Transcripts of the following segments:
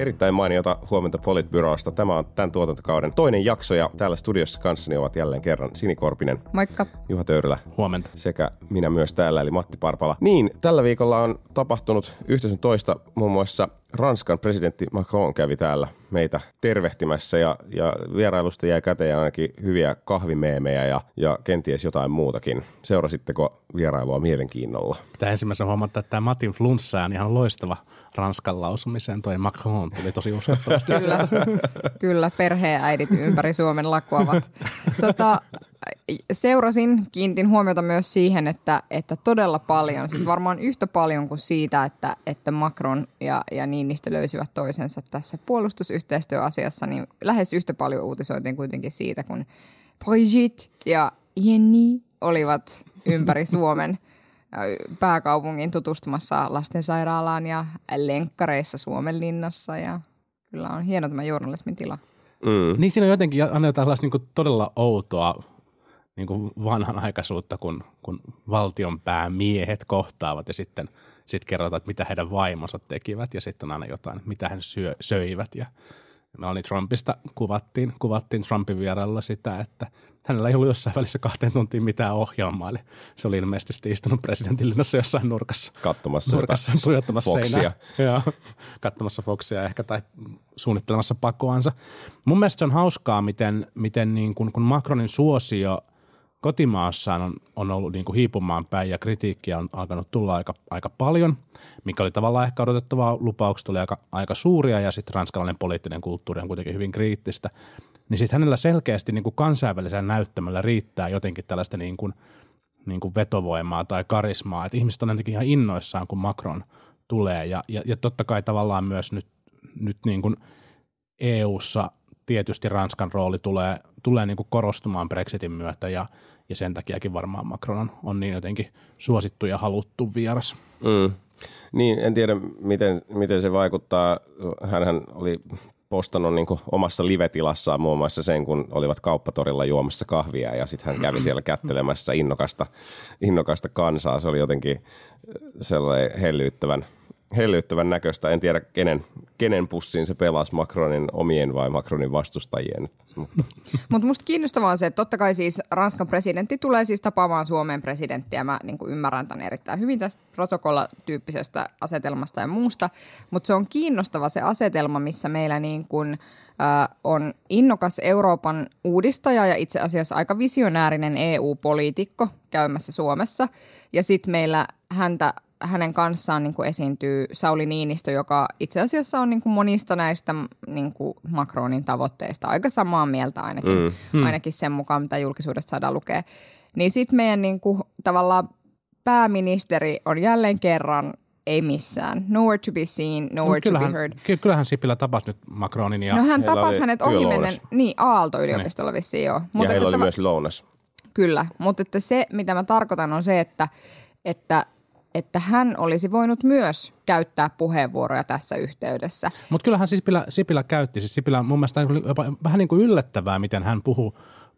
Erittäin mainiota huomenta Politbyrosta. Tämä on tämän tuotantokauden toinen jakso ja täällä studiossa kanssani ovat jälleen kerran Sini Korpinen, Moikka. Juha Töyrylä Huomenta. sekä minä myös täällä eli Matti Parpala. Niin, tällä viikolla on tapahtunut yhtä sun toista muun muassa Ranskan presidentti Macron kävi täällä meitä tervehtimässä ja, ja vierailusta jäi käteen ainakin hyviä kahvimeemejä ja, ja kenties jotain muutakin. Seurasitteko vierailua mielenkiinnolla? Pitää ensimmäisenä huomata, että tämä Matin flunssa on ihan loistava Ranskan lausumiseen. Toi Macron tuli tosi uskottavasti. Kyllä, kyllä perheenäidit ympäri Suomen lakoavat. Tota, seurasin, kiinnitin huomiota myös siihen, että, että todella paljon, siis varmaan yhtä paljon kuin siitä, että, että Macron ja, ja Niinistö löysivät toisensa tässä puolustusyhteistyöasiassa, niin lähes yhtä paljon uutisoitiin kuitenkin siitä, kun Brigitte ja Jenny olivat ympäri Suomen pääkaupungin tutustumassa lastensairaalaan ja lenkkareissa Suomenlinnassa ja kyllä on hieno tämä journalismin tila. Mm. niin siinä on jotenkin annetaan tällaista niin todella outoa niin kuin vanhanaikaisuutta, kun, kun valtion päämiehet kohtaavat ja sitten sit kerrotaan, että mitä heidän vaimonsa tekivät ja sitten on aina jotain, mitä he syö, söivät. Ja me oli Trumpista, kuvattiin, kuvattiin Trumpin vierailulla sitä, että hänellä ei ollut jossain välissä kahteen tuntiin mitään ohjelmaa. Eli se oli ilmeisesti istunut presidentinlinnassa jossain nurkassa. Katsomassa nurkassa tuijottamassa Foxia. seinää. Joo, katsomassa Foxia ehkä tai suunnittelemassa pakoansa. Mun mielestä se on hauskaa, miten, miten niin kun, kun Macronin suosio kotimaassaan on, on ollut niin kuin hiipumaan päin ja kritiikkiä on alkanut tulla aika, aika paljon, mikä oli tavallaan ehkä odotettavaa. Lupaukset oli aika, aika suuria ja sitten ranskalainen poliittinen kulttuuri on kuitenkin hyvin kriittistä. Niin sitten hänellä selkeästi niin kuin kansainvälisellä näyttämällä riittää jotenkin tällaista niin kuin, niin kuin vetovoimaa tai karismaa. Että ihmiset on jotenkin ihan innoissaan, kun Macron tulee. Ja, ja, ja totta kai tavallaan myös nyt, nyt niin kuin EU-ssa tietysti Ranskan rooli tulee, tulee niin kuin korostumaan Brexitin myötä ja, ja sen takiakin varmaan Macron on, on niin jotenkin suosittu ja haluttu vieras. Mm. Niin, en tiedä miten, miten se vaikuttaa. Hänhän oli postannut niin omassa live-tilassaan muun muassa sen, kun olivat kauppatorilla juomassa kahvia ja sitten hän kävi siellä kättelemässä innokasta, innokasta kansaa. Se oli jotenkin sellainen hellyyttävän, hellyyttävän näköistä. En tiedä, kenen, kenen pussiin se pelasi, Macronin omien vai Macronin vastustajien. Mutta Mutta musta kiinnostavaa on se, että totta kai siis Ranskan presidentti tulee siis tapaamaan Suomen presidenttiä. Mä niin ymmärrän tämän erittäin hyvin tästä protokollatyyppisestä asetelmasta ja muusta. Mutta se on kiinnostava se asetelma, missä meillä niin kuin, äh, on innokas Euroopan uudistaja ja itse asiassa aika visionäärinen EU-poliitikko käymässä Suomessa. Ja sitten meillä häntä hänen kanssaan niin kuin esiintyy Sauli Niinistö, joka itse asiassa on niin kuin monista näistä niin kuin Macronin tavoitteista aika samaa mieltä ainakin, mm. ainakin sen mukaan, mitä julkisuudesta saadaan lukea. Niin sitten meidän niin kuin, tavallaan pääministeri on jälleen kerran ei missään. Nowhere to be seen, nowhere to be kyllähän, heard. ky- kyllähän Sipilä tapasi nyt Macronin ja No hän tapasi hänet ohimennen, niin Aalto-yliopistolla vissiin joo. ja heillä oli tämä- myös lounas. Kyllä, mutta että se, mitä mä tarkoitan, on se, että, että, että hän olisi voinut myös käyttää puheenvuoroja tässä yhteydessä. Mutta kyllähän Sipilä, Sipilä käytti. Siis Sipilä mun mielestä oli jopa vähän niin kuin yllättävää, miten hän puhui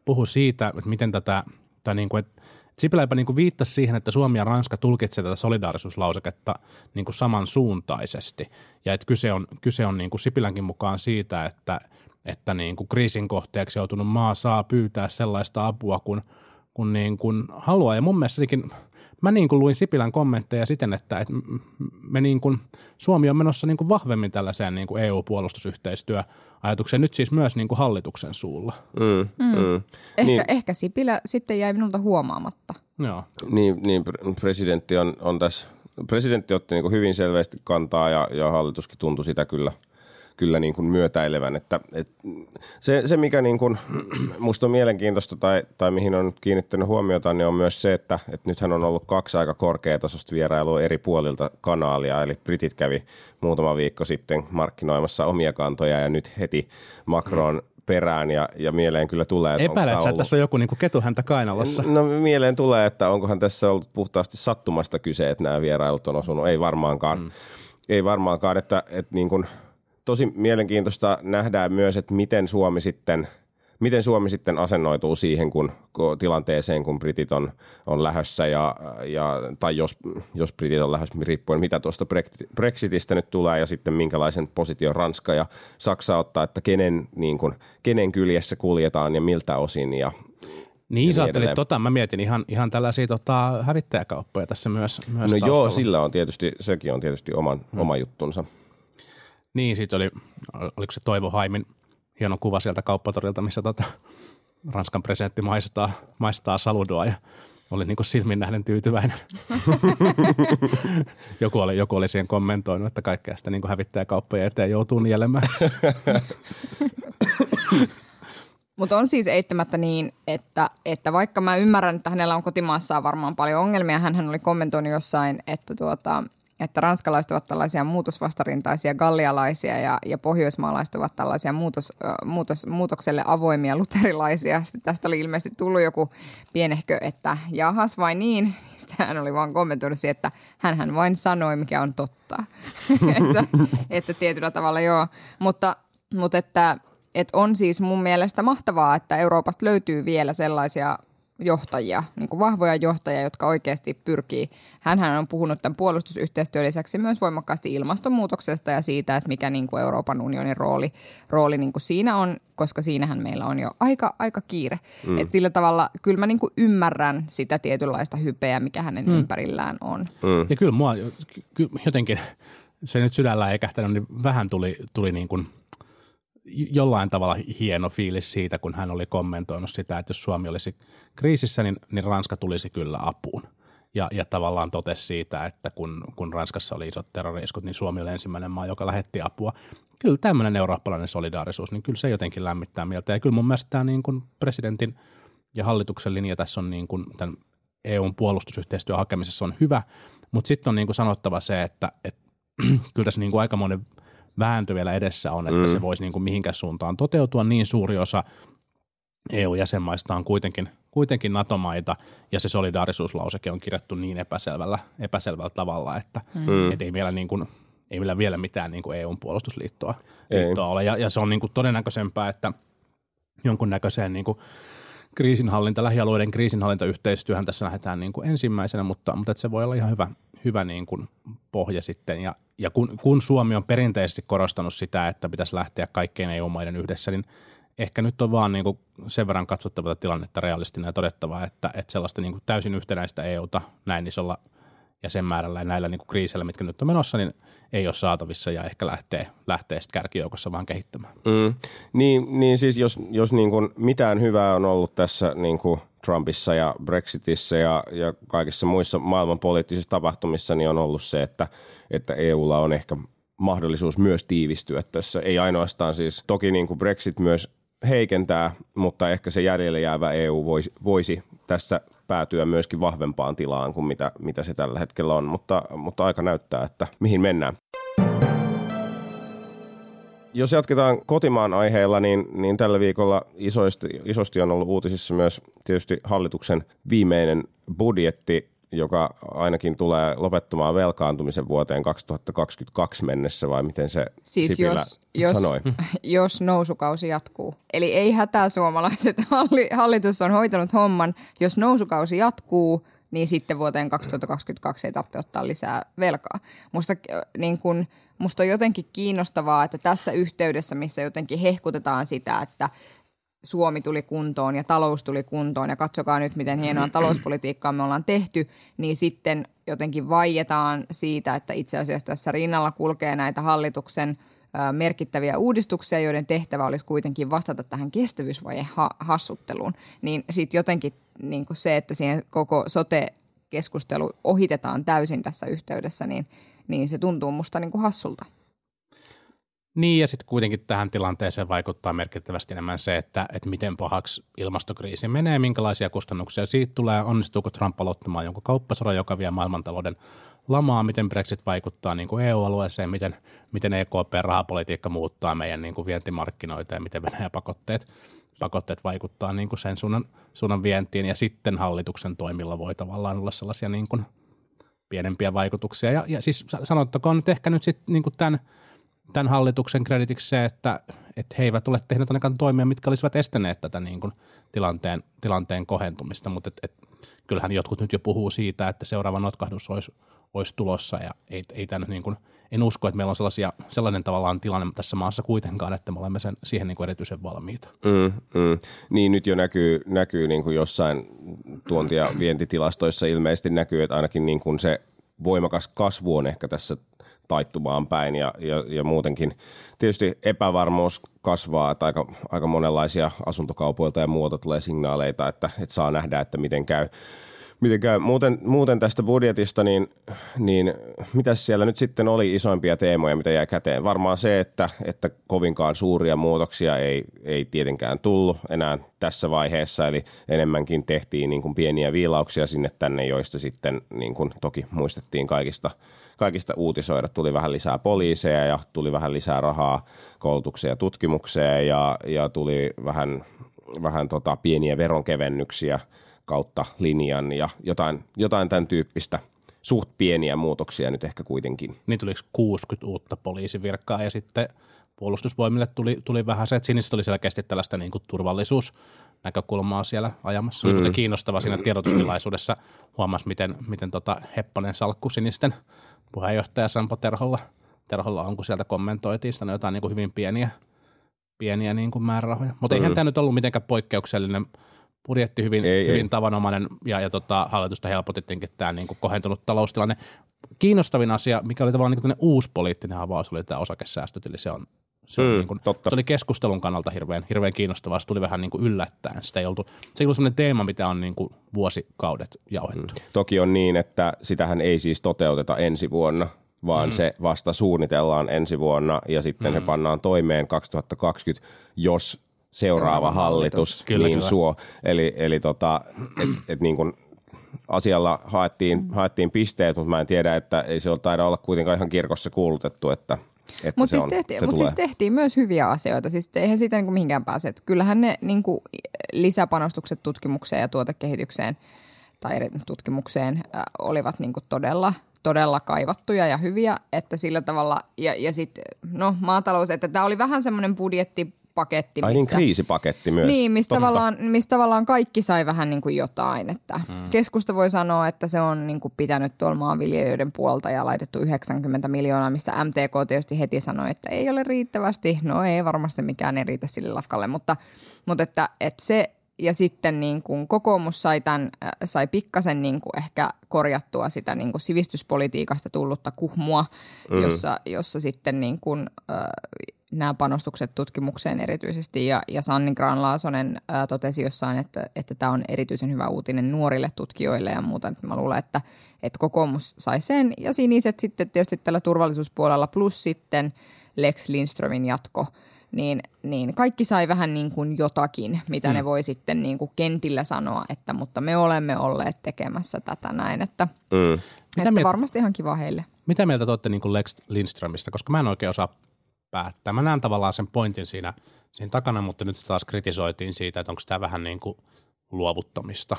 puhu siitä, että miten tätä, tai niin kuin, että Sipilä jopa niin kuin viittasi siihen, että Suomi ja Ranska tulkitsevat tätä solidaarisuuslauseketta niin kuin samansuuntaisesti. Ja että kyse on, kyse on niin kuin Sipilänkin mukaan siitä, että, että niin kuin kriisin kohteeksi joutunut maa saa pyytää sellaista apua, kun, kun, niin kuin haluaa. Ja mun mielestä mä niin kuin luin Sipilän kommentteja siten, että, että me niin kuin, Suomi on menossa niin kuin vahvemmin tällaiseen niin kuin EU-puolustusyhteistyöajatukseen, nyt siis myös niin kuin hallituksen suulla. Mm, mm. Mm. Ehkä, Niin. ehkä Sipilä sitten jäi minulta huomaamatta. Joo. Niin, niin pre- presidentti on, on tässä, presidentti otti niin kuin hyvin selvästi kantaa ja, ja hallituskin tuntui sitä kyllä, kyllä niin kuin myötäilevän. Että, et, se, se, mikä niin kuin, musta on mielenkiintoista tai, tai mihin on kiinnittänyt huomiota, niin on myös se, että, että nythän on ollut kaksi aika korkeatasosta vierailua eri puolilta kanaalia. Eli Britit kävi muutama viikko sitten markkinoimassa omia kantoja ja nyt heti Macron perään ja, ja mieleen kyllä tulee, että Epäilet sä, että ollut- tässä on joku niin ketuhäntä kainalossa? No mieleen tulee, että onkohan tässä ollut puhtaasti sattumasta kyse, että nämä vierailut on osunut. Ei varmaankaan. Mm. ei varmaankaan, että, että niin kuin, tosi mielenkiintoista nähdään myös, että miten Suomi sitten – miten Suomi sitten asennoituu siihen kun, kun tilanteeseen, kun Britit on, on lähössä ja, ja, tai jos, jos Britit on lähössä, riippuen mitä tuosta Brexitistä nyt tulee ja sitten minkälaisen position Ranska ja Saksa ottaa, että kenen, niin kuin, kenen kyljessä kuljetaan ja miltä osin ja niin, sä ajattelit tota, mä mietin ihan, ihan tällaisia tota, hävittäjäkauppoja tässä myös, myös No taustalla. joo, sillä on tietysti, sekin on tietysti oman, hmm. oma juttunsa. Niin, siitä oli, oliko se Toivo Haimin hieno kuva sieltä kauppatorilta, missä tota, Ranskan presidentti maistaa, maistaa saludoa ja oli niin silmin nähden tyytyväinen. joku, oli, joku oli siihen kommentoinut, että kaikkea sitä niin hävittää kauppoja eteen joutuu nielemään. Mutta on siis eittämättä niin, että, että vaikka mä ymmärrän, että hänellä on kotimaassaan varmaan paljon ongelmia, hän oli kommentoinut jossain, että tuota, että ranskalaiset ovat tällaisia muutosvastarintaisia gallialaisia ja, ja pohjoismaalaiset ovat tällaisia muutos, muutos, muutokselle avoimia luterilaisia. Sitten tästä oli ilmeisesti tullut joku pienehkö, että jahas vai niin. Sitten hän oli vaan kommentoinut siihen, että hän vain sanoi, mikä on totta. että, että tietyllä tavalla joo, mutta, mutta että, että on siis mun mielestä mahtavaa, että Euroopasta löytyy vielä sellaisia johtajia, niin kuin vahvoja johtajia, jotka oikeasti pyrkii. Hänhän on puhunut tämän puolustusyhteistyön lisäksi myös voimakkaasti ilmastonmuutoksesta ja siitä, että mikä niin kuin Euroopan unionin rooli, rooli niin kuin siinä on, koska siinähän meillä on jo aika, aika kiire. Mm. Et sillä tavalla kyllä mä niin kuin ymmärrän sitä tietynlaista hypeä, mikä hänen mm. ympärillään on. Mm. Ja kyllä mua jotenkin, se nyt sydällä ei kähtänyt, niin vähän tuli, tuli niin kuin – jollain tavalla hieno fiilis siitä, kun hän oli kommentoinut sitä, että jos Suomi olisi kriisissä, niin, niin Ranska tulisi kyllä apuun. Ja, ja tavallaan totesi siitä, että kun, kun Ranskassa oli isot terroriiskut, niin Suomi oli ensimmäinen maa, joka lähetti apua. Kyllä tämmöinen eurooppalainen solidaarisuus, niin kyllä se jotenkin lämmittää mieltä. Ja kyllä mun mielestä tämä niin kuin presidentin ja hallituksen linja tässä on niin kuin tämän EUn puolustusyhteistyön hakemisessa on hyvä, mutta sitten on niin kuin sanottava se, että, että kyllä tässä niin kuin aikamoinen – vääntö vielä edessä on, että mm. se voisi niin kuin mihinkään suuntaan toteutua. Niin suuri osa EU-jäsenmaista on kuitenkin, kuitenkin NATO-maita ja se solidaarisuuslauseke on kirjattu niin epäselvällä, epäselvällä tavalla, että mm. et ei, meillä niin kuin, ei meillä vielä mitään niin kuin EUn puolustusliittoa liittoa ole. Ja, ja se on niin kuin todennäköisempää, että jonkunnäköiseen niin kuin kriisinhallinta, lähialueiden kriisinhallintayhteistyöhän tässä lähdetään niin kuin ensimmäisenä, mutta, mutta se voi olla ihan hyvä, hyvä niin kuin pohja sitten. Ja, ja kun, kun Suomi on perinteisesti korostanut sitä, että pitäisi lähteä kaikkein EU-maiden yhdessä, niin ehkä nyt on vaan niin kuin sen verran katsottavaa tilannetta realistinen ja todettavaa, että, että sellaista niin kuin täysin yhtenäistä EUta näin isolla jäsenmäärällä ja näillä niin kuin kriiseillä, mitkä nyt on menossa, niin ei ole saatavissa ja ehkä lähtee, lähtee sitten kärkijoukossa vaan kehittämään. Mm. Niin, niin siis jos, jos niin kuin mitään hyvää on ollut tässä niin kuin – Trumpissa ja Brexitissä ja, ja kaikissa muissa maailman poliittisissa tapahtumissa niin on ollut se, että, että EUlla on ehkä mahdollisuus myös tiivistyä tässä. Ei ainoastaan siis, toki niin kuin Brexit myös heikentää, mutta ehkä se jäljelle jäävä EU voisi, voisi tässä päätyä myöskin vahvempaan tilaan kuin mitä, mitä se tällä hetkellä on, mutta, mutta aika näyttää, että mihin mennään. Jos jatketaan kotimaan aiheella, niin, niin tällä viikolla isosti, isosti on ollut uutisissa myös tietysti hallituksen viimeinen budjetti, joka ainakin tulee lopettamaan velkaantumisen vuoteen 2022 mennessä, vai miten se siis Sipilä jos, jos, sanoi? Jos nousukausi jatkuu. Eli ei hätää suomalaiset, hallitus on hoitanut homman. Jos nousukausi jatkuu, niin sitten vuoteen 2022 ei tarvitse ottaa lisää velkaa. Musta niin kun, musta on jotenkin kiinnostavaa, että tässä yhteydessä, missä jotenkin hehkutetaan sitä, että Suomi tuli kuntoon ja talous tuli kuntoon ja katsokaa nyt, miten hienoa talouspolitiikkaa me ollaan tehty, niin sitten jotenkin vaietaan siitä, että itse asiassa tässä rinnalla kulkee näitä hallituksen merkittäviä uudistuksia, joiden tehtävä olisi kuitenkin vastata tähän kestävyysvajeen hassutteluun. Niin sitten jotenkin niin se, että siihen koko sote-keskustelu ohitetaan täysin tässä yhteydessä, niin – niin se tuntuu musta niin kuin hassulta. Niin, ja sitten kuitenkin tähän tilanteeseen vaikuttaa merkittävästi enemmän se, että, että miten pahaksi ilmastokriisi menee, minkälaisia kustannuksia siitä tulee, onnistuuko Trump aloittamaan jonkun kauppasodan, joka vie maailmantalouden lamaa, miten Brexit vaikuttaa niin kuin EU-alueeseen, miten, miten EKP-rahapolitiikka muuttaa meidän niin kuin vientimarkkinoita ja miten Venäjän pakotteet, pakotteet vaikuttaa niin kuin sen suunnan, suunnan vientiin, ja sitten hallituksen toimilla voi tavallaan olla sellaisia niin kuin – pienempiä vaikutuksia. Ja, ja siis sanottakoon nyt ehkä nyt sitten niin tämän, tämän hallituksen kreditiksi se, että, että he eivät ole tehneet ainakaan toimia, mitkä olisivat estäneet tätä niin kuin tilanteen, tilanteen kohentumista, mutta et, et, kyllähän jotkut nyt jo puhuu siitä, että seuraava notkahdus olisi, olisi tulossa ja ei, ei tämä niin kuin, en usko, että meillä on sellaisia, sellainen tavallaan tilanne tässä maassa kuitenkaan, että me olemme sen, siihen niin kuin erityisen valmiita. Mm, mm. Niin nyt jo näkyy, näkyy niin kuin jossain tuonti- ja vientitilastoissa ilmeisesti näkyy, että ainakin niin kuin se voimakas kasvu on ehkä tässä taittumaan päin ja, ja, ja muutenkin tietysti epävarmuus kasvaa, että aika, aika monenlaisia asuntokaupoilta ja muuta tulee signaaleita, että, että saa nähdä, että miten käy. Miten käy? Muuten, muuten tästä budjetista, niin, niin mitä siellä nyt sitten oli isoimpia teemoja, mitä jäi käteen? Varmaan se, että, että kovinkaan suuria muutoksia ei, ei tietenkään tullut enää tässä vaiheessa, eli enemmänkin tehtiin niin kuin pieniä viilauksia sinne tänne, joista sitten niin kuin toki muistettiin kaikista, kaikista uutisoida. Tuli vähän lisää poliiseja ja tuli vähän lisää rahaa koulutukseen ja tutkimukseen ja, ja tuli vähän, vähän tota pieniä veronkevennyksiä – kautta linjan ja jotain, jotain tämän tyyppistä suht pieniä muutoksia nyt ehkä kuitenkin. Niin tuliko 60 uutta poliisivirkkaa ja sitten puolustusvoimille tuli, tuli vähän se, että sinistä oli selkeästi tällaista niin kuin turvallisuusnäkökulmaa siellä ajamassa. Mm. kiinnostava siinä tiedotustilaisuudessa. Huomasi, miten, miten tota Heppanen salkku sinisten puheenjohtaja Sampo Terholla, Terholla on, kun sieltä kommentoitiin sitä jotain niin kuin hyvin pieniä, pieniä niin kuin määrärahoja. Mutta mm. eihän tämä nyt ollut mitenkään poikkeuksellinen – budjetti hyvin, ei, hyvin ei. tavanomainen ja, ja tota, hallitusta helpotti tämä niin kuin kohentunut taloustilanne. Kiinnostavin asia, mikä oli tavallaan niin uusi poliittinen avaus, oli tämä osakesäästötili. Se, on, se, mm, niin kuin, totta. se oli keskustelun kannalta hirveän, hirveän kiinnostavaa. Se tuli vähän niin kuin yllättäen. Sitä ei oltu, se ei ollut sellainen teema, mitä on niin kuin vuosikaudet jauhettu. Mm. Toki on niin, että sitähän ei siis toteuteta ensi vuonna, vaan mm. se vasta suunnitellaan ensi vuonna ja sitten mm. he pannaan toimeen 2020, jos seuraava hallitus kyllä, niin kyllä. suo. Eli, eli tota, et, et niin kuin asialla haettiin, haettiin pisteet, mutta mä en tiedä, että ei se taida olla kuitenkaan ihan kirkossa kuulutettu, että mutta siis, tehti, mut siis tehtiin myös hyviä asioita, siis eihän siitä niin kuin mihinkään pääse. Että kyllähän ne niin kuin lisäpanostukset tutkimukseen ja tuotekehitykseen tai tutkimukseen äh, olivat niin kuin todella, todella kaivattuja ja hyviä, että sillä tavalla, ja, ja sitten no maatalous, että tämä oli vähän semmoinen budjetti paketti. Missä, Ai niin, kriisipaketti myös. Niin, mistä tavallaan, mistä tavallaan kaikki sai vähän niin kuin jotain. Että mm. Keskusta voi sanoa, että se on niin kuin pitänyt tuolla maanviljelijöiden puolta ja laitettu 90 miljoonaa, mistä MTK tietysti heti sanoi, että ei ole riittävästi. No ei varmasti mikään ei riitä sille lafkalle, mutta, mutta että, että se ja sitten niin kuin kokoomus sai, tämän, äh, sai pikkasen niin kuin ehkä korjattua sitä niin kuin sivistyspolitiikasta tullutta kuhmua, mm. jossa, jossa sitten niin kuin, äh, nämä panostukset tutkimukseen erityisesti. Ja, ja Sanni Granlaasonen ää, totesi jossain, että, että tämä on erityisen hyvä uutinen nuorille tutkijoille ja muuta. Mä luulen, että, että kokoomus sai sen. Ja siniset sitten tietysti tällä turvallisuuspuolella plus sitten Lex Lindströmin jatko. Niin, niin kaikki sai vähän niin kuin jotakin, mitä mm. ne voi sitten niin kuin kentillä sanoa, että mutta me olemme olleet tekemässä tätä näin, että, mm. että mitä varmasti ihan kiva heille. Mitä mieltä te olette niin kuin Lex Lindströmistä, koska mä en oikein osaa päättää. Mä näen tavallaan sen pointin siinä, siinä takana, mutta nyt taas kritisoitiin siitä, että onko tämä vähän niin kuin luovuttamista.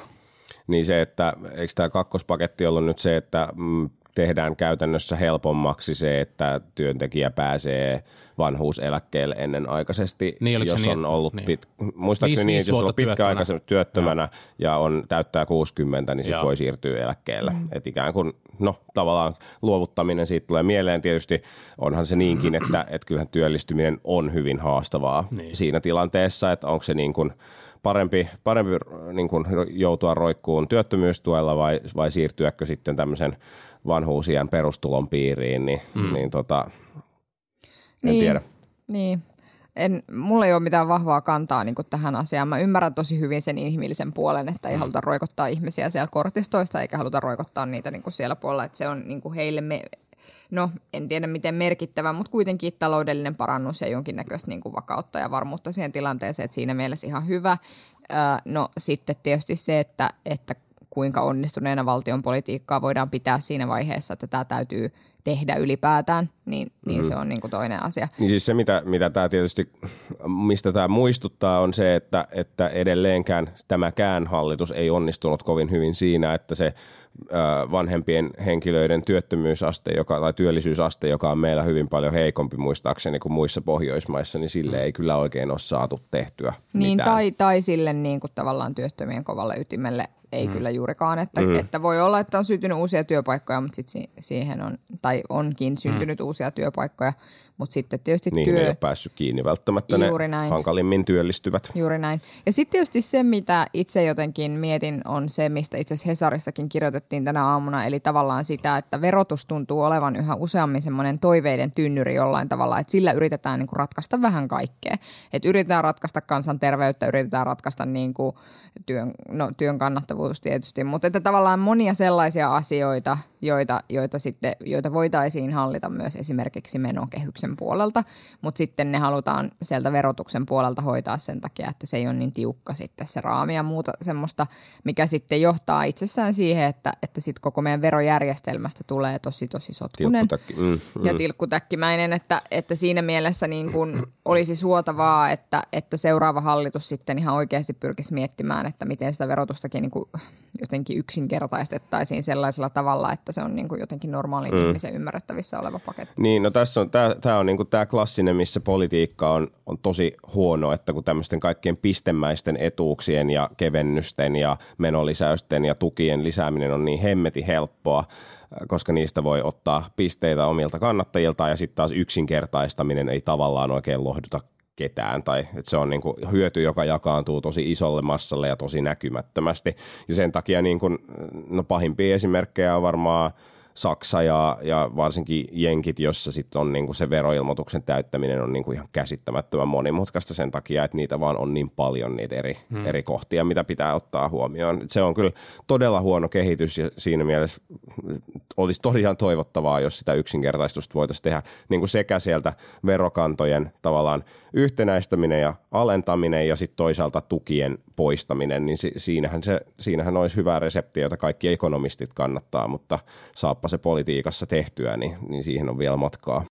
Niin se, että eikö tämä kakkospaketti ollut nyt se, että mm, tehdään käytännössä helpommaksi se, että työntekijä pääsee vanhuuseläkkeelle ennenaikaisesti, niin, jos on niin, ollut, niin. pit, muistaakseni niin, jos on pitkäaikaisesti työttömänä ja. ja on täyttää 60, niin sitten voi siirtyä eläkkeelle. Mm. Et ikään kuin, no tavallaan luovuttaminen siitä tulee mieleen. Tietysti onhan se niinkin, että et kyllähän työllistyminen on hyvin haastavaa niin. siinä tilanteessa, että onko se niin kuin parempi, parempi niin kuin joutua roikkuun työttömyystuella vai, vai siirtyäkö sitten tämmöisen vanhuusien perustulon piiriin, niin, mm. niin tota, en niin, tiedä. Niin, en, mulla ei ole mitään vahvaa kantaa niin tähän asiaan. Mä ymmärrän tosi hyvin sen inhimillisen puolen, että ei mm. haluta roikottaa ihmisiä siellä kortistoista eikä haluta roikottaa niitä niin kuin siellä puolella. Että se on niin kuin heille, me, no en tiedä miten merkittävä, mutta kuitenkin taloudellinen parannus ja jonkinnäköistä niin kuin vakautta ja varmuutta siihen tilanteeseen, että siinä mielessä ihan hyvä. no sitten tietysti se, että, että kuinka onnistuneena valtion politiikkaa voidaan pitää siinä vaiheessa, että tämä täytyy tehdä ylipäätään, niin, niin mm. se on niin kuin toinen asia. Niin siis se, mitä, mitä tämä tietysti, mistä tämä muistuttaa, on se, että, että edelleenkään tämäkään hallitus ei onnistunut kovin hyvin siinä, että se vanhempien henkilöiden työttömyysaste joka, tai työllisyysaste, joka on meillä hyvin paljon heikompi muistaakseni kuin muissa Pohjoismaissa, niin sille ei kyllä oikein ole saatu tehtyä Niin, mitään. tai, tai sille niin kuin tavallaan työttömien kovalle ytimelle ei mm. kyllä juurikaan. Että, mm. että voi olla, että on syntynyt uusia työpaikkoja, mutta sitten si- siihen on, tai onkin syntynyt mm. uusia työpaikkoja, mutta sitten tietysti Niihin työ... ei ole päässyt kiinni välttämättä Juuri ne näin. hankalimmin työllistyvät. Juuri näin. Ja sitten tietysti se, mitä itse jotenkin mietin, on se, mistä itse asiassa Hesarissakin kirjoitettiin tänä aamuna, eli tavallaan sitä, että verotus tuntuu olevan yhä useammin semmoinen toiveiden tynnyri jollain tavalla, että sillä yritetään niin kuin ratkaista vähän kaikkea. Että yritetään ratkaista kansanterveyttä, yritetään ratkaista niin kuin työn, no, työn kannattavuus tietysti, mutta että tavallaan monia sellaisia asioita, joita, joita, sitten, joita voitaisiin hallita myös esimerkiksi menokehyksen puolelta, mutta sitten ne halutaan sieltä verotuksen puolelta hoitaa sen takia, että se ei ole niin tiukka sitten se raami ja muuta semmoista, mikä sitten johtaa itsessään siihen, että, että sitten koko meidän verojärjestelmästä tulee tosi tosi sotkunen Tilkkutäkki. Mm, mm. ja tilkkutäkkimäinen, että, että siinä mielessä niin kuin olisi suotavaa, että, että seuraava hallitus sitten ihan oikeasti pyrkisi miettimään, että miten sitä verotustakin niin kuin jotenkin yksinkertaistettaisiin sellaisella tavalla, että se on niin kuin jotenkin normaalin mm. ihmisen ymmärrettävissä oleva paketti. Niin, no tässä on, tämä, tämä on niinku tämä klassinen, missä politiikka on, on tosi huono, että kun tämmöisten kaikkien pistemäisten etuuksien ja kevennysten ja menolisäysten ja tukien lisääminen on niin hemmeti helppoa, äh, koska niistä voi ottaa pisteitä omilta kannattajilta ja sitten taas yksinkertaistaminen ei tavallaan oikein lohduta ketään tai että se on niin kuin hyöty, joka jakaantuu tosi isolle massalle ja tosi näkymättömästi. Ja sen takia niin kuin, no pahimpia esimerkkejä on varmaan Saksa ja, ja varsinkin Jenkit, jossa sitten on niinku se veroilmoituksen täyttäminen on niinku ihan käsittämättömän monimutkaista sen takia, että niitä vaan on niin paljon niitä eri, hmm. eri kohtia, mitä pitää ottaa huomioon. Se on kyllä todella huono kehitys ja siinä mielessä olisi todella toivottavaa, jos sitä yksinkertaistusta voitaisiin tehdä niin kuin sekä sieltä verokantojen tavallaan yhtenäistäminen ja alentaminen ja sitten toisaalta tukien poistaminen, niin si- siinähän, se, siinähän olisi hyvä resepti, jota kaikki ekonomistit kannattaa, mutta saappa se politiikassa tehtyä, niin, niin siihen on vielä matkaa.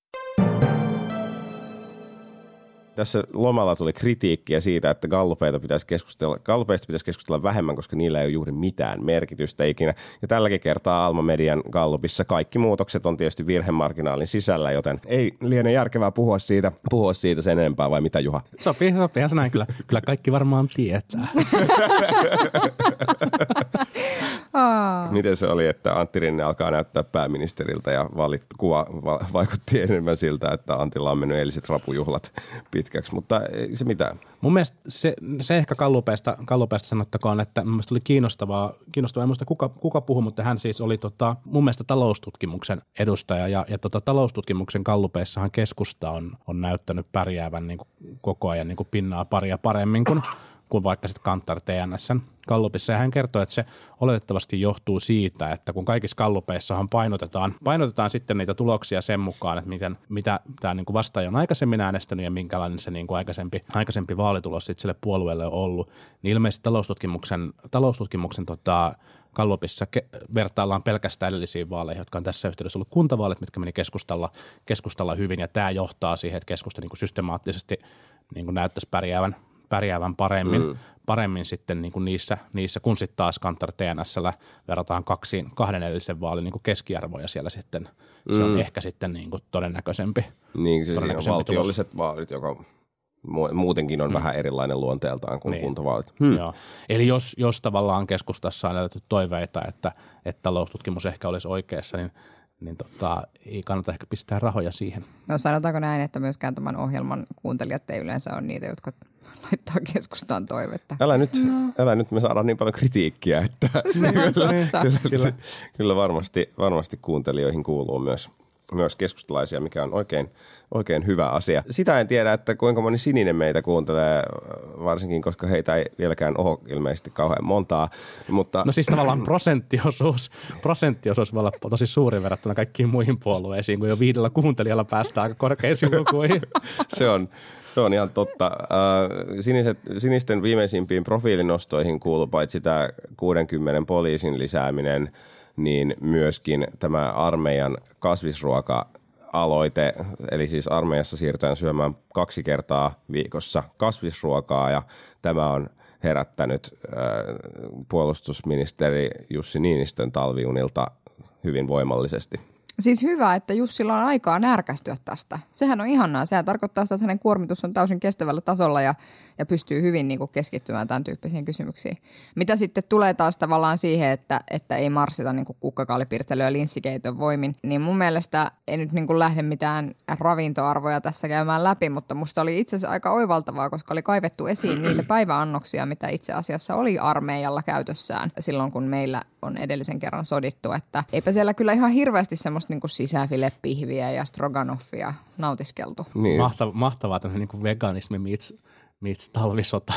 Tässä lomalla tuli kritiikkiä siitä, että gallupeita pitäisi keskustella, gallupeista pitäisi keskustella vähemmän, koska niillä ei ole juuri mitään merkitystä ikinä. Ja tälläkin kertaa Alma Median gallupissa kaikki muutokset on tietysti virhemarginaalin sisällä, joten ei liene järkevää puhua siitä, puhua siitä sen enempää vai mitä Juha? Sopii, sopii. Se näin kyllä, kyllä kaikki varmaan tietää. Miten se oli, että Antti Rinne alkaa näyttää pääministeriltä ja valittu, kuva va, vaikutti enemmän siltä, että Antilla on mennyt eiliset rapujuhlat pitkäksi, mutta ei se mitään. Mun mielestä se, se ehkä Kallupeesta, Kallupeesta sanottakoon, että mun mielestä oli kiinnostavaa, kiinnostavaa. En muista kuka, kuka puhui, mutta hän siis oli tota, mun mielestä taloustutkimuksen edustaja. Ja, ja tota, taloustutkimuksen Kallupeissahan keskusta on, on näyttänyt pärjäävän niin kuin koko ajan niin kuin pinnaa paria paremmin kuin kuin vaikka sitten Kantar TNSn Gallupissa. Ja hän kertoi, että se oletettavasti johtuu siitä, että kun kaikissa Gallupeissahan painotetaan, painotetaan sitten niitä tuloksia sen mukaan, että miten, mitä tämä niin kuin vastaaja on aikaisemmin äänestänyt ja minkälainen se niin kuin aikaisempi, aikaisempi vaalitulos sitten sille puolueelle on ollut, niin ilmeisesti taloustutkimuksen, taloustutkimuksen tota, Gallupissa ke- vertaillaan pelkästään edellisiin vaaleihin, jotka on tässä yhteydessä ollut kuntavaalit, mitkä meni keskustalla, keskustalla hyvin, ja tämä johtaa siihen, että keskusta niin kuin systemaattisesti niin kuin näyttäisi pärjäävän, pärjäävän paremmin, mm. paremmin sitten niin kuin niissä, niissä, kun sitten taas Kantar TNSllä verrataan kaksiin, kahden edellisen vaalin niin kuin keskiarvoja siellä sitten. Se Mm. on ehkä sitten niin kuin todennäköisempi. Niin, se siinä on todennäköisempi valtiolliset vaalit, joka mu- muutenkin on mm. vähän erilainen luonteeltaan kuin niin. kuntavaalit. Hmm. Joo. Eli jos, jos tavallaan keskustassa on näytetty toiveita, että, että taloustutkimus ehkä olisi oikeassa, niin, niin tota, ei kannata ehkä pistää rahoja siihen. No sanotaanko näin, että myöskään tämän ohjelman kuuntelijat ei yleensä ole niitä, jotka laittaa keskustaan toivetta. Älä nyt, no. älä nyt, me saadaan niin paljon kritiikkiä, että totta. kyllä, kyllä, kyllä varmasti, varmasti kuuntelijoihin kuuluu myös, myös keskustalaisia, mikä on oikein, oikein hyvä asia. Sitä en tiedä, että kuinka moni sininen meitä kuuntelee, varsinkin koska heitä ei vieläkään ole ilmeisesti kauhean montaa. Mutta No siis tavallaan prosenttiosuus, prosenttiosuus voi olla tosi suuri verrattuna kaikkiin muihin puolueisiin, kun jo viidellä kuuntelijalla päästään aika korkeisiin lukuihin. se on, se on ihan totta. Äh, Siniset, sinisten viimeisimpiin profiilinostoihin kuuluu paitsi tämä 60 poliisin lisääminen, niin myöskin tämä armeijan kasvisruoka aloite, eli siis armeijassa siirrytään syömään kaksi kertaa viikossa kasvisruokaa ja tämä on herättänyt äh, puolustusministeri Jussi Niinistön talviunilta hyvin voimallisesti. Siis hyvä, että Jussilla on aikaa närkästyä tästä. Sehän on ihanaa. Sehän tarkoittaa sitä, että hänen kuormitus on täysin kestävällä tasolla ja, ja pystyy hyvin niin kuin keskittymään tämän tyyppisiin kysymyksiin. Mitä sitten tulee taas tavallaan siihen, että, että ei marssita niin kukkakaalipirtelyä linssikeiton voimin, niin mun mielestä ei nyt niin kuin lähde mitään ravintoarvoja tässä käymään läpi, mutta musta oli itse asiassa aika oivaltavaa, koska oli kaivettu esiin niitä päiväannoksia, mitä itse asiassa oli armeijalla käytössään silloin, kun meillä on edellisen kerran sodittu, että eipä siellä kyllä ihan hirveästi semmoista niin sisäfilepihviä ja stroganoffia nautiskeltu. Niin. Mahtavaa, mahtavaa tämmöinen niin kuin veganismi meets, meets talvisota.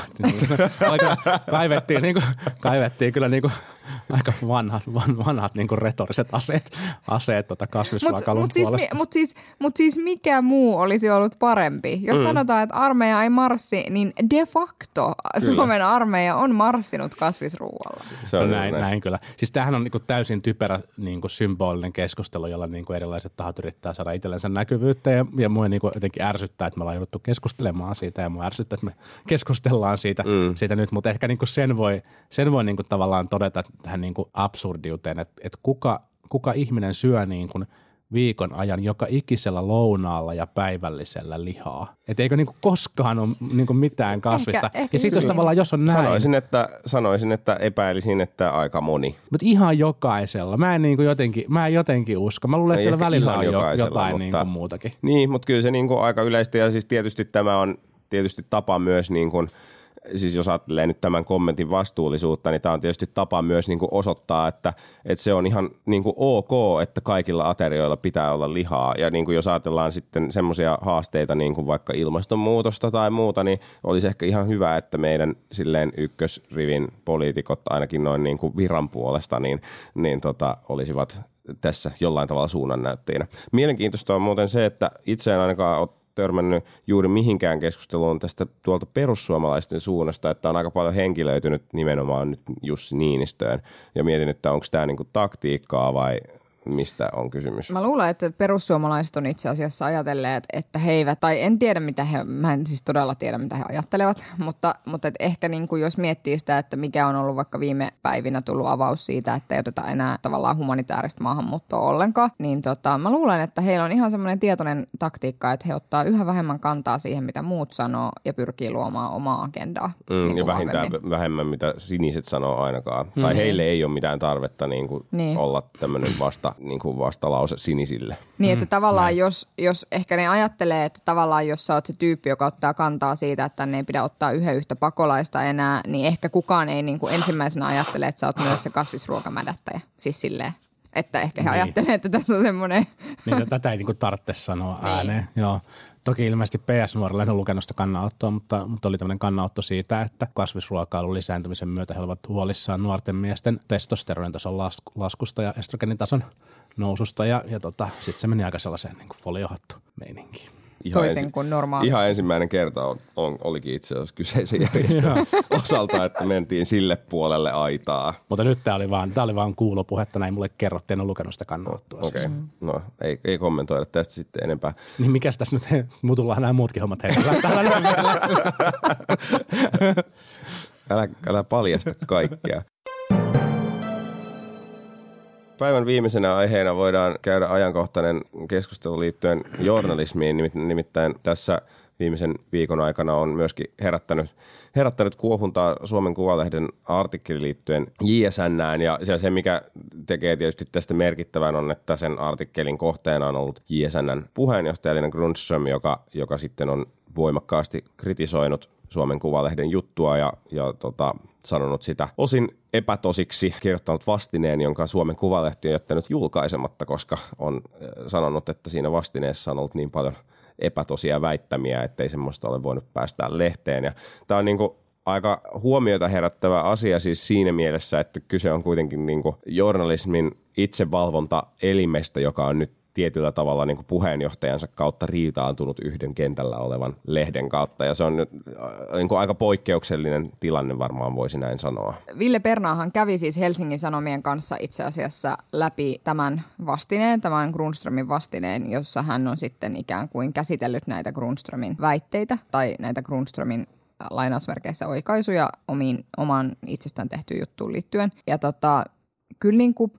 Aika, kaivettiin, niin kuin, kaivettiin kyllä niin kuin, aika vanhat, van, vanhat niin kuin retoriset aseet, aseet tota kasvisruokailun Mutta mut siis, mut siis, mut siis mikä muu olisi ollut parempi? Jos mm. sanotaan, että armeija ei marssi, niin de facto kyllä. Suomen armeija on marssinut kasvisruoalla. Se on no näin, näin. näin kyllä. Siis tämähän on niin kuin täysin typerä niin kuin symbolinen keskustelu, jolla niin kuin erilaiset tahot yrittää saada itsellensä näkyvyyttä ja, ja mua niin kuin jotenkin ärsyttää, että me ollaan jouduttu keskustelemaan siitä ja mua ärsyttää, että me keskustellaan siitä, mm. siitä nyt, mutta ehkä niin kuin sen voi, sen voi niin kuin tavallaan todeta tähän niin kuin absurdiuteen, että, että kuka, kuka ihminen syö niin kuin viikon ajan joka ikisellä lounaalla ja päivällisellä lihaa. Että eikö niinku koskaan ole niinku mitään kasvista. Ehkä, ehkä ja sitten jos tavallaan, jos on näin. Sanoisin, että, sanoisin, että epäilisin, että aika moni. Mutta ihan jokaisella. Mä en niinku jotenkin, mä en jotenkin usko. Mä luulen, että siellä välillä on jotain mutta, niinku muutakin. Niin, mutta kyllä se niinku aika yleistä ja siis tietysti tämä on tietysti tapa myös niin kuin – siis jos ajattelee nyt tämän kommentin vastuullisuutta, niin tämä on tietysti tapa myös niin kuin osoittaa, että, että se on ihan niin kuin ok, että kaikilla aterioilla pitää olla lihaa. Ja niin kuin jos ajatellaan sitten semmoisia haasteita, niin kuin vaikka ilmastonmuutosta tai muuta, niin olisi ehkä ihan hyvä, että meidän silleen ykkösrivin poliitikot ainakin noin niin kuin viran puolesta, niin, niin tota, olisivat tässä jollain tavalla suunnannäyttäjinä. Mielenkiintoista on muuten se, että itse en ainakaan ole törmännyt juuri mihinkään keskusteluun tästä tuolta perussuomalaisten suunnasta, että on aika paljon henkilöitynyt nimenomaan nyt Jussi Niinistöön. Ja mietin, että onko tämä niinku taktiikkaa vai mistä on kysymys? Mä luulen, että perussuomalaiset on itse asiassa ajatelleet, että he eivät, tai en tiedä mitä he, mä en siis todella tiedä mitä he ajattelevat, mutta, mutta et ehkä niin kuin jos miettii sitä, että mikä on ollut vaikka viime päivinä tullut avaus siitä, että ei oteta enää tavallaan humanitaarista maahanmuuttoa ollenkaan, niin tota, mä luulen, että heillä on ihan semmoinen tietoinen taktiikka, että he ottaa yhä vähemmän kantaa siihen, mitä muut sanoo ja pyrkii luomaan omaa agendaa. Mm, niin ja vähintään vahvemmin. vähemmän, mitä siniset sanoo ainakaan. Mm. Tai heille ei ole mitään tarvetta niin kuin niin. olla tämmöinen vasta niin kuin vastalause sinisille. Niin, että mm, tavallaan jos, jos ehkä ne ajattelee, että tavallaan jos sä oot se tyyppi, joka ottaa kantaa siitä, että tänne ei pidä ottaa yhden yhtä pakolaista enää, niin ehkä kukaan ei niin kuin ensimmäisenä ajattele, että sä oot myös se kasvisruokamädättäjä. Siis silleen. Että ehkä he niin. ajattelee, että tässä on semmoinen... Niin, tätä ei niin kuin tarvitse sanoa niin. ääneen. Joo. Toki ilmeisesti PS-nuorilla en ole lukenut sitä kannanottoa, mutta, mutta oli tämmöinen kannanotto siitä, että kasvisruokailun lisääntymisen myötä he ovat huolissaan nuorten miesten testosteronin tason laskusta ja estrogenitason noususta. Ja, ja tota, sitten se meni aika sellaiseen niin foliohattu meininkiin ihan toisin ensi, kuin normaalisti. Ihan ensimmäinen kerta on, on, olikin itse asiassa kyseisen järjestelmän osalta, että mentiin sille puolelle aitaa. Mutta nyt tämä oli vaan, oli vaan kuulopuhetta, näin mulle kerrottiin, en ole lukenut sitä kannanottoa. Okei, okay. mm. no ei, ei kommentoida tästä sitten enempää. Niin mikäs tässä nyt, he, mutullaan nämä muutkin hommat heillä. älä, älä paljasta kaikkea. Päivän viimeisenä aiheena voidaan käydä ajankohtainen keskustelu liittyen journalismiin, nimittäin tässä viimeisen viikon aikana on myöskin herättänyt, herättänyt kuohuntaa Suomen Kuvalehden artikkeli liittyen JSNään ja se, mikä tekee tietysti tästä merkittävän on, että sen artikkelin kohteena on ollut JSNn puheenjohtaja Elina Grundström, joka, joka sitten on voimakkaasti kritisoinut Suomen Kuvalehden juttua ja, ja tota, sanonut sitä osin epätosiksi, kirjoittanut vastineen, jonka Suomen Kuvalehti on jättänyt julkaisematta, koska on äh, sanonut, että siinä vastineessa on ollut niin paljon epätosia väittämiä, ettei semmoista ole voinut päästää lehteen. Ja tämä on niin kuin aika huomiota herättävä asia siis siinä mielessä, että kyse on kuitenkin niin kuin journalismin itsevalvonta-elimestä, joka on nyt tietyllä tavalla niin kuin puheenjohtajansa kautta riitaantunut yhden kentällä olevan lehden kautta. Ja se on nyt äh, niin kuin aika poikkeuksellinen tilanne varmaan voisi näin sanoa. Ville Pernaahan kävi siis Helsingin Sanomien kanssa itse asiassa läpi tämän vastineen, tämän Grundströmin vastineen, jossa hän on sitten ikään kuin käsitellyt näitä Grundströmin väitteitä tai näitä Grundströmin lainausmerkeissä oikaisuja omiin, omaan itsestään tehtyyn juttuun liittyen. Ja tota, kyllä, niin kuin,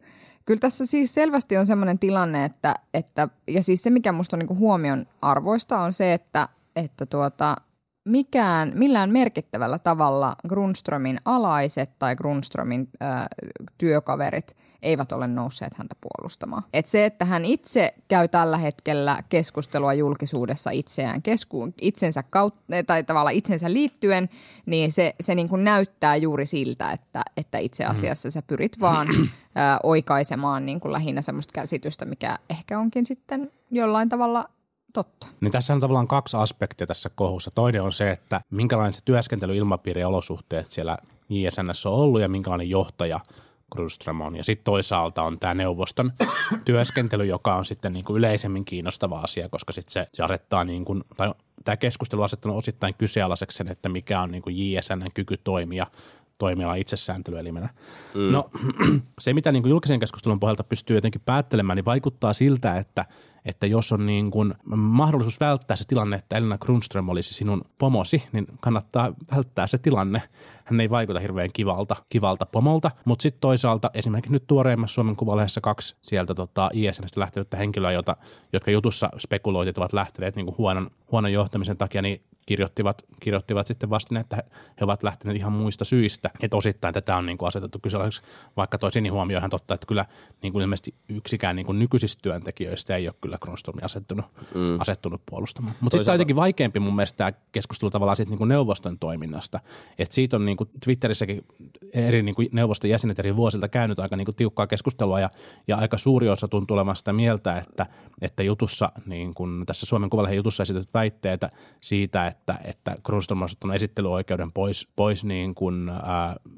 kyllä tässä siis selvästi on sellainen tilanne, että, että ja siis se mikä musta on niin kuin huomion arvoista on se, että, että tuota, mikään, millään merkittävällä tavalla Grundströmin alaiset tai Grundströmin ö, työkaverit eivät ole nousseet häntä puolustamaan. Et se, että hän itse käy tällä hetkellä keskustelua julkisuudessa itseään keskuun, itsensä kautta, tai tavallaan itsensä liittyen, niin se, se niin kuin näyttää juuri siltä, että, että itse asiassa sä pyrit vaan ö, oikaisemaan niin kuin lähinnä semmoista käsitystä, mikä ehkä onkin sitten jollain tavalla totta. Niin tässä on tavallaan kaksi aspektia tässä kohussa. Toinen on se, että minkälainen se työskentelyilmapiiri ja olosuhteet siellä JSNS on ollut ja minkälainen johtaja Grudström on. Ja sitten toisaalta on tämä neuvoston työskentely, joka on sitten niin kuin yleisemmin kiinnostava asia, koska sitten se, se asettaa niin kuin, tai tämä keskustelu on asettanut osittain kyseenalaiseksi sen, että mikä on niin kuin JSNn kyky toimia toimiala itsesääntelyelimenä. Mm. No se, mitä niin kuin julkisen keskustelun pohjalta pystyy jotenkin päättelemään, niin vaikuttaa siltä, että, että jos on niin kuin mahdollisuus välttää se tilanne, että Elina Grundström olisi sinun pomosi, niin kannattaa välttää se tilanne. Hän ei vaikuta hirveän kivalta, kivalta pomolta, mutta sitten toisaalta esimerkiksi nyt tuoreimmassa Suomen Kuvalehdessä kaksi sieltä tota, ISNstä lähtenyttä henkilöä, jota, jotka jutussa spekuloitit ovat lähteneet niin kuin huonon, huonon johtamisen takia, niin kirjoittivat, kirjoittivat sitten vastin, että he ovat lähteneet ihan muista syistä. Että osittain tätä on niin kuin asetettu kysymykseksi, vaikka toi Sini huomio ihan totta, että kyllä niin kuin ilmeisesti yksikään niin kuin nykyisistä työntekijöistä ei ole kyllä Kronströmin asettunut, mm. asettunut puolustamaan. Mutta sitten on jotenkin vaikeampi mun mielestä tämä keskustelu tavallaan siitä niin kuin neuvoston toiminnasta. Että siitä on niin kuin Twitterissäkin eri niin kuin neuvoston jäsenet eri vuosilta käynyt aika niin kuin tiukkaa keskustelua ja, ja aika suuri osa tuntuu olevan sitä mieltä, että, että jutussa, niin kuin tässä Suomen Kuvalehden jutussa esitetyt väitteitä siitä, että, että Grunström on ottanut esittelyoikeuden pois, pois niin kuin, äh,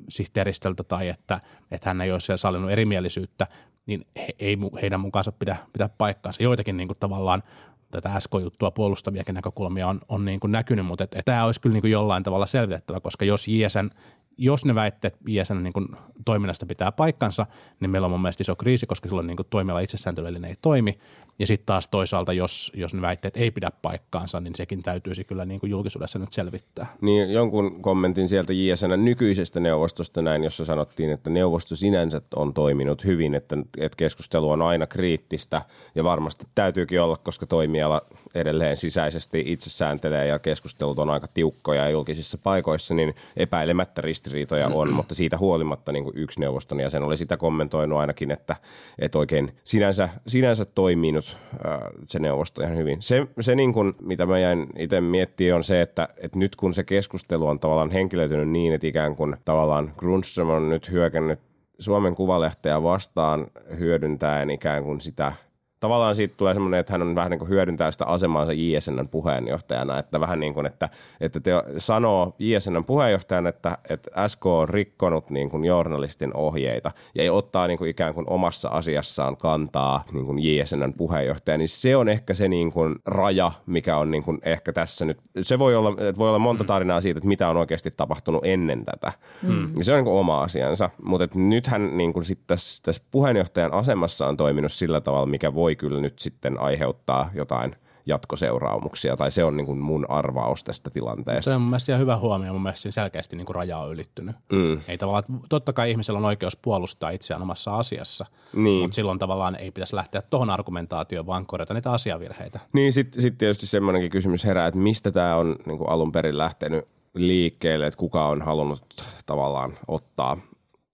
sihteeristöltä tai että, että hän ei ole siellä sallinut erimielisyyttä, niin he, ei heidän mukaansa pidä, pidä paikkaansa. Joitakin niin kuin tavallaan tätä SK-juttua puolustaviakin näkökulmia on, on niin kuin näkynyt, mutta tämä olisi kyllä niin kuin jollain tavalla selvitettävä, koska jos JSN jos ne väitteet ISN niin toiminnasta pitää paikkansa, niin meillä on mun mielestä iso kriisi, koska silloin niin kuin toimiala itsesääntelyelin ei toimi. Ja sitten taas toisaalta, jos, jos ne väitteet ei pidä paikkaansa, niin sekin täytyisi kyllä niin kuin julkisuudessa nyt selvittää. Niin jonkun kommentin sieltä JSN nykyisestä neuvostosta näin, jossa sanottiin, että neuvosto sinänsä on toiminut hyvin, että, että keskustelu on aina kriittistä ja varmasti täytyykin olla, koska toimiala edelleen sisäisesti itse sääntelee ja keskustelut on aika tiukkoja julkisissa paikoissa, niin epäilemättä ristiriitoja on, mutta siitä huolimatta niin kuin yksi neuvoston jäsen oli sitä kommentoinut ainakin, että, että oikein sinänsä, sinänsä toiminut ää, se neuvosto ihan hyvin. Se, se niin kuin, mitä mä jäin itse miettimään on se, että, että nyt kun se keskustelu on tavallaan henkilöitynyt niin, että ikään kuin tavallaan Grundström on nyt hyökännyt Suomen Kuvalehteä vastaan hyödyntäen ikään kuin sitä – tavallaan siitä tulee semmoinen, että hän on vähän niin kuin hyödyntää sitä asemaansa JSNn puheenjohtajana, että vähän niin kuin, että, että te sanoo JSNn puheenjohtajana, että, että SK on rikkonut niin kuin journalistin ohjeita ja ei ottaa niin kuin ikään kuin omassa asiassaan kantaa niin kuin JSNn puheenjohtaja, niin se on ehkä se niin kuin raja, mikä on niin kuin ehkä tässä nyt, se voi olla, että voi olla monta tarinaa siitä, että mitä on oikeasti tapahtunut ennen tätä. Mm. Se on niin kuin oma asiansa, mutta että nythän niin kuin sit tässä, tässä puheenjohtajan asemassa on toiminut sillä tavalla, mikä voi voi kyllä nyt sitten aiheuttaa jotain jatkoseuraamuksia, tai se on niin kuin mun arvaus tästä tilanteesta. Se on mun mielestä ihan hyvä huomio, mun mielestä selkeästi niin kuin raja on ylittynyt. Mm. Ei tavallaan, totta kai ihmisellä on oikeus puolustaa itseään omassa asiassa, niin. mutta silloin tavallaan ei pitäisi lähteä tuohon argumentaatioon, vaan korjata niitä asiavirheitä. Niin, sitten sit tietysti semmoinenkin kysymys herää, että mistä tämä on niin kuin alun perin lähtenyt liikkeelle, että kuka on halunnut tavallaan ottaa,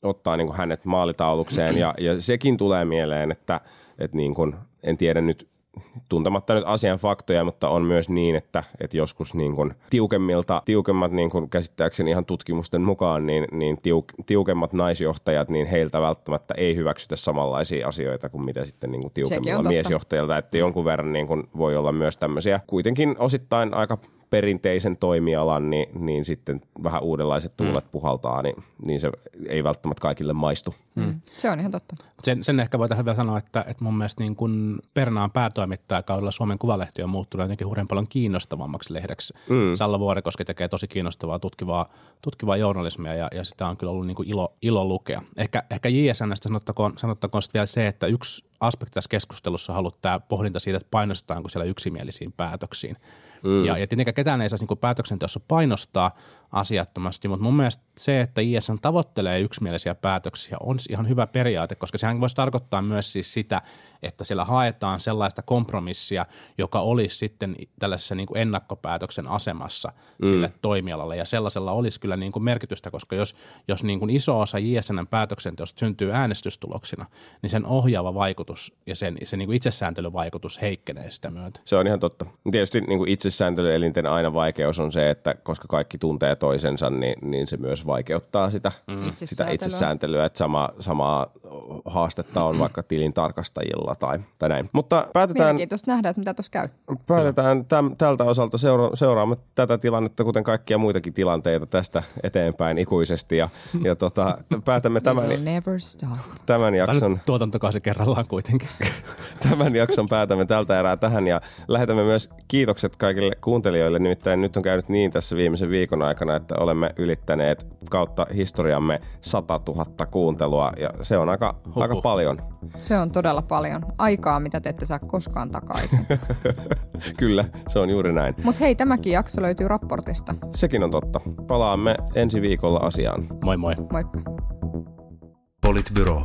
ottaa niin kuin hänet maalitaulukseen, ja, ja sekin tulee mieleen, että – että niin kuin, en tiedä nyt tuntematta nyt asian faktoja, mutta on myös niin, että, että joskus niin kuin tiukemmilta, tiukemmat niin kuin käsittääkseni ihan tutkimusten mukaan, niin, niin tiuk, tiukemmat naisjohtajat, niin heiltä välttämättä ei hyväksytä samanlaisia asioita kuin mitä sitten niin kuin tiukemmilla miesjohtajilta, että jonkun verran niin kuin voi olla myös tämmöisiä kuitenkin osittain aika perinteisen toimialan, niin, niin sitten vähän uudenlaiset mm. tuulet mm. puhaltaa, niin, niin se ei välttämättä kaikille maistu. Mm. Se on ihan totta. Sen, sen ehkä voitaisiin vielä sanoa, että, että mun mielestä niin kun Pernaan kaudella Suomen Kuvalehti on muuttunut jotenkin hurjan paljon kiinnostavammaksi lehdeksi. Mm. Salla Vuorikoski tekee tosi kiinnostavaa tutkivaa, tutkivaa journalismia ja, ja sitä on kyllä ollut niin kuin ilo, ilo lukea. Ehkä, ehkä JSNstä sanottakoon, sanottakoon vielä se, että yksi aspekti tässä keskustelussa on ollut tämä pohdinta siitä, että painostetaanko siellä yksimielisiin päätöksiin. Mm. Ja, ja tietenkään ketään ei saisi niin päätöksenteossa painostaa asiattomasti, mutta mun mielestä se, että ISN tavoittelee yksimielisiä päätöksiä, on ihan hyvä periaate, koska sehän voisi tarkoittaa myös siis sitä, että siellä haetaan sellaista kompromissia, joka olisi sitten tällaisessa niin kuin ennakkopäätöksen asemassa mm. sille toimialalle. Ja sellaisella olisi kyllä niin kuin merkitystä, koska jos, jos niin kuin iso osa JSNn päätöksenteosta syntyy äänestystuloksina, niin sen ohjaava vaikutus ja sen, se niin kuin itsesääntelyvaikutus heikkenee sitä myötä. Se on ihan totta. Tietysti niin kuin itsesääntelyelinten aina vaikeus on se, että koska kaikki tuntee toisensa, niin, niin se myös vaikeuttaa sitä, mm. sitä itsesääntelyä. Että sama, samaa haastetta on vaikka tilin tarkastajilla tai, tai näin. Mutta päätetään... Mielenkiintoista nähdä, että mitä tuossa käy. Päätetään täm, tältä osalta seura- seuraamme tätä tilannetta, kuten kaikkia muitakin tilanteita tästä eteenpäin ikuisesti. Ja, ja tota, päätämme tämän, never stop. tämän jakson... Tuotantokausi kerrallaan kuitenkin. tämän jakson päätämme tältä erää tähän ja lähetämme myös kiitokset kaikille kuuntelijoille. Nimittäin nyt on käynyt niin tässä viimeisen viikon aikana, että olemme ylittäneet kautta historiamme 100 000 kuuntelua ja se on aika, aika paljon. Se on todella paljon. Aikaa, mitä te ette saa koskaan takaisin. Kyllä, se on juuri näin. Mutta hei, tämäkin jakso löytyy raportista. Sekin on totta. Palaamme ensi viikolla asiaan. Moi moi. Moikka. Politbyro.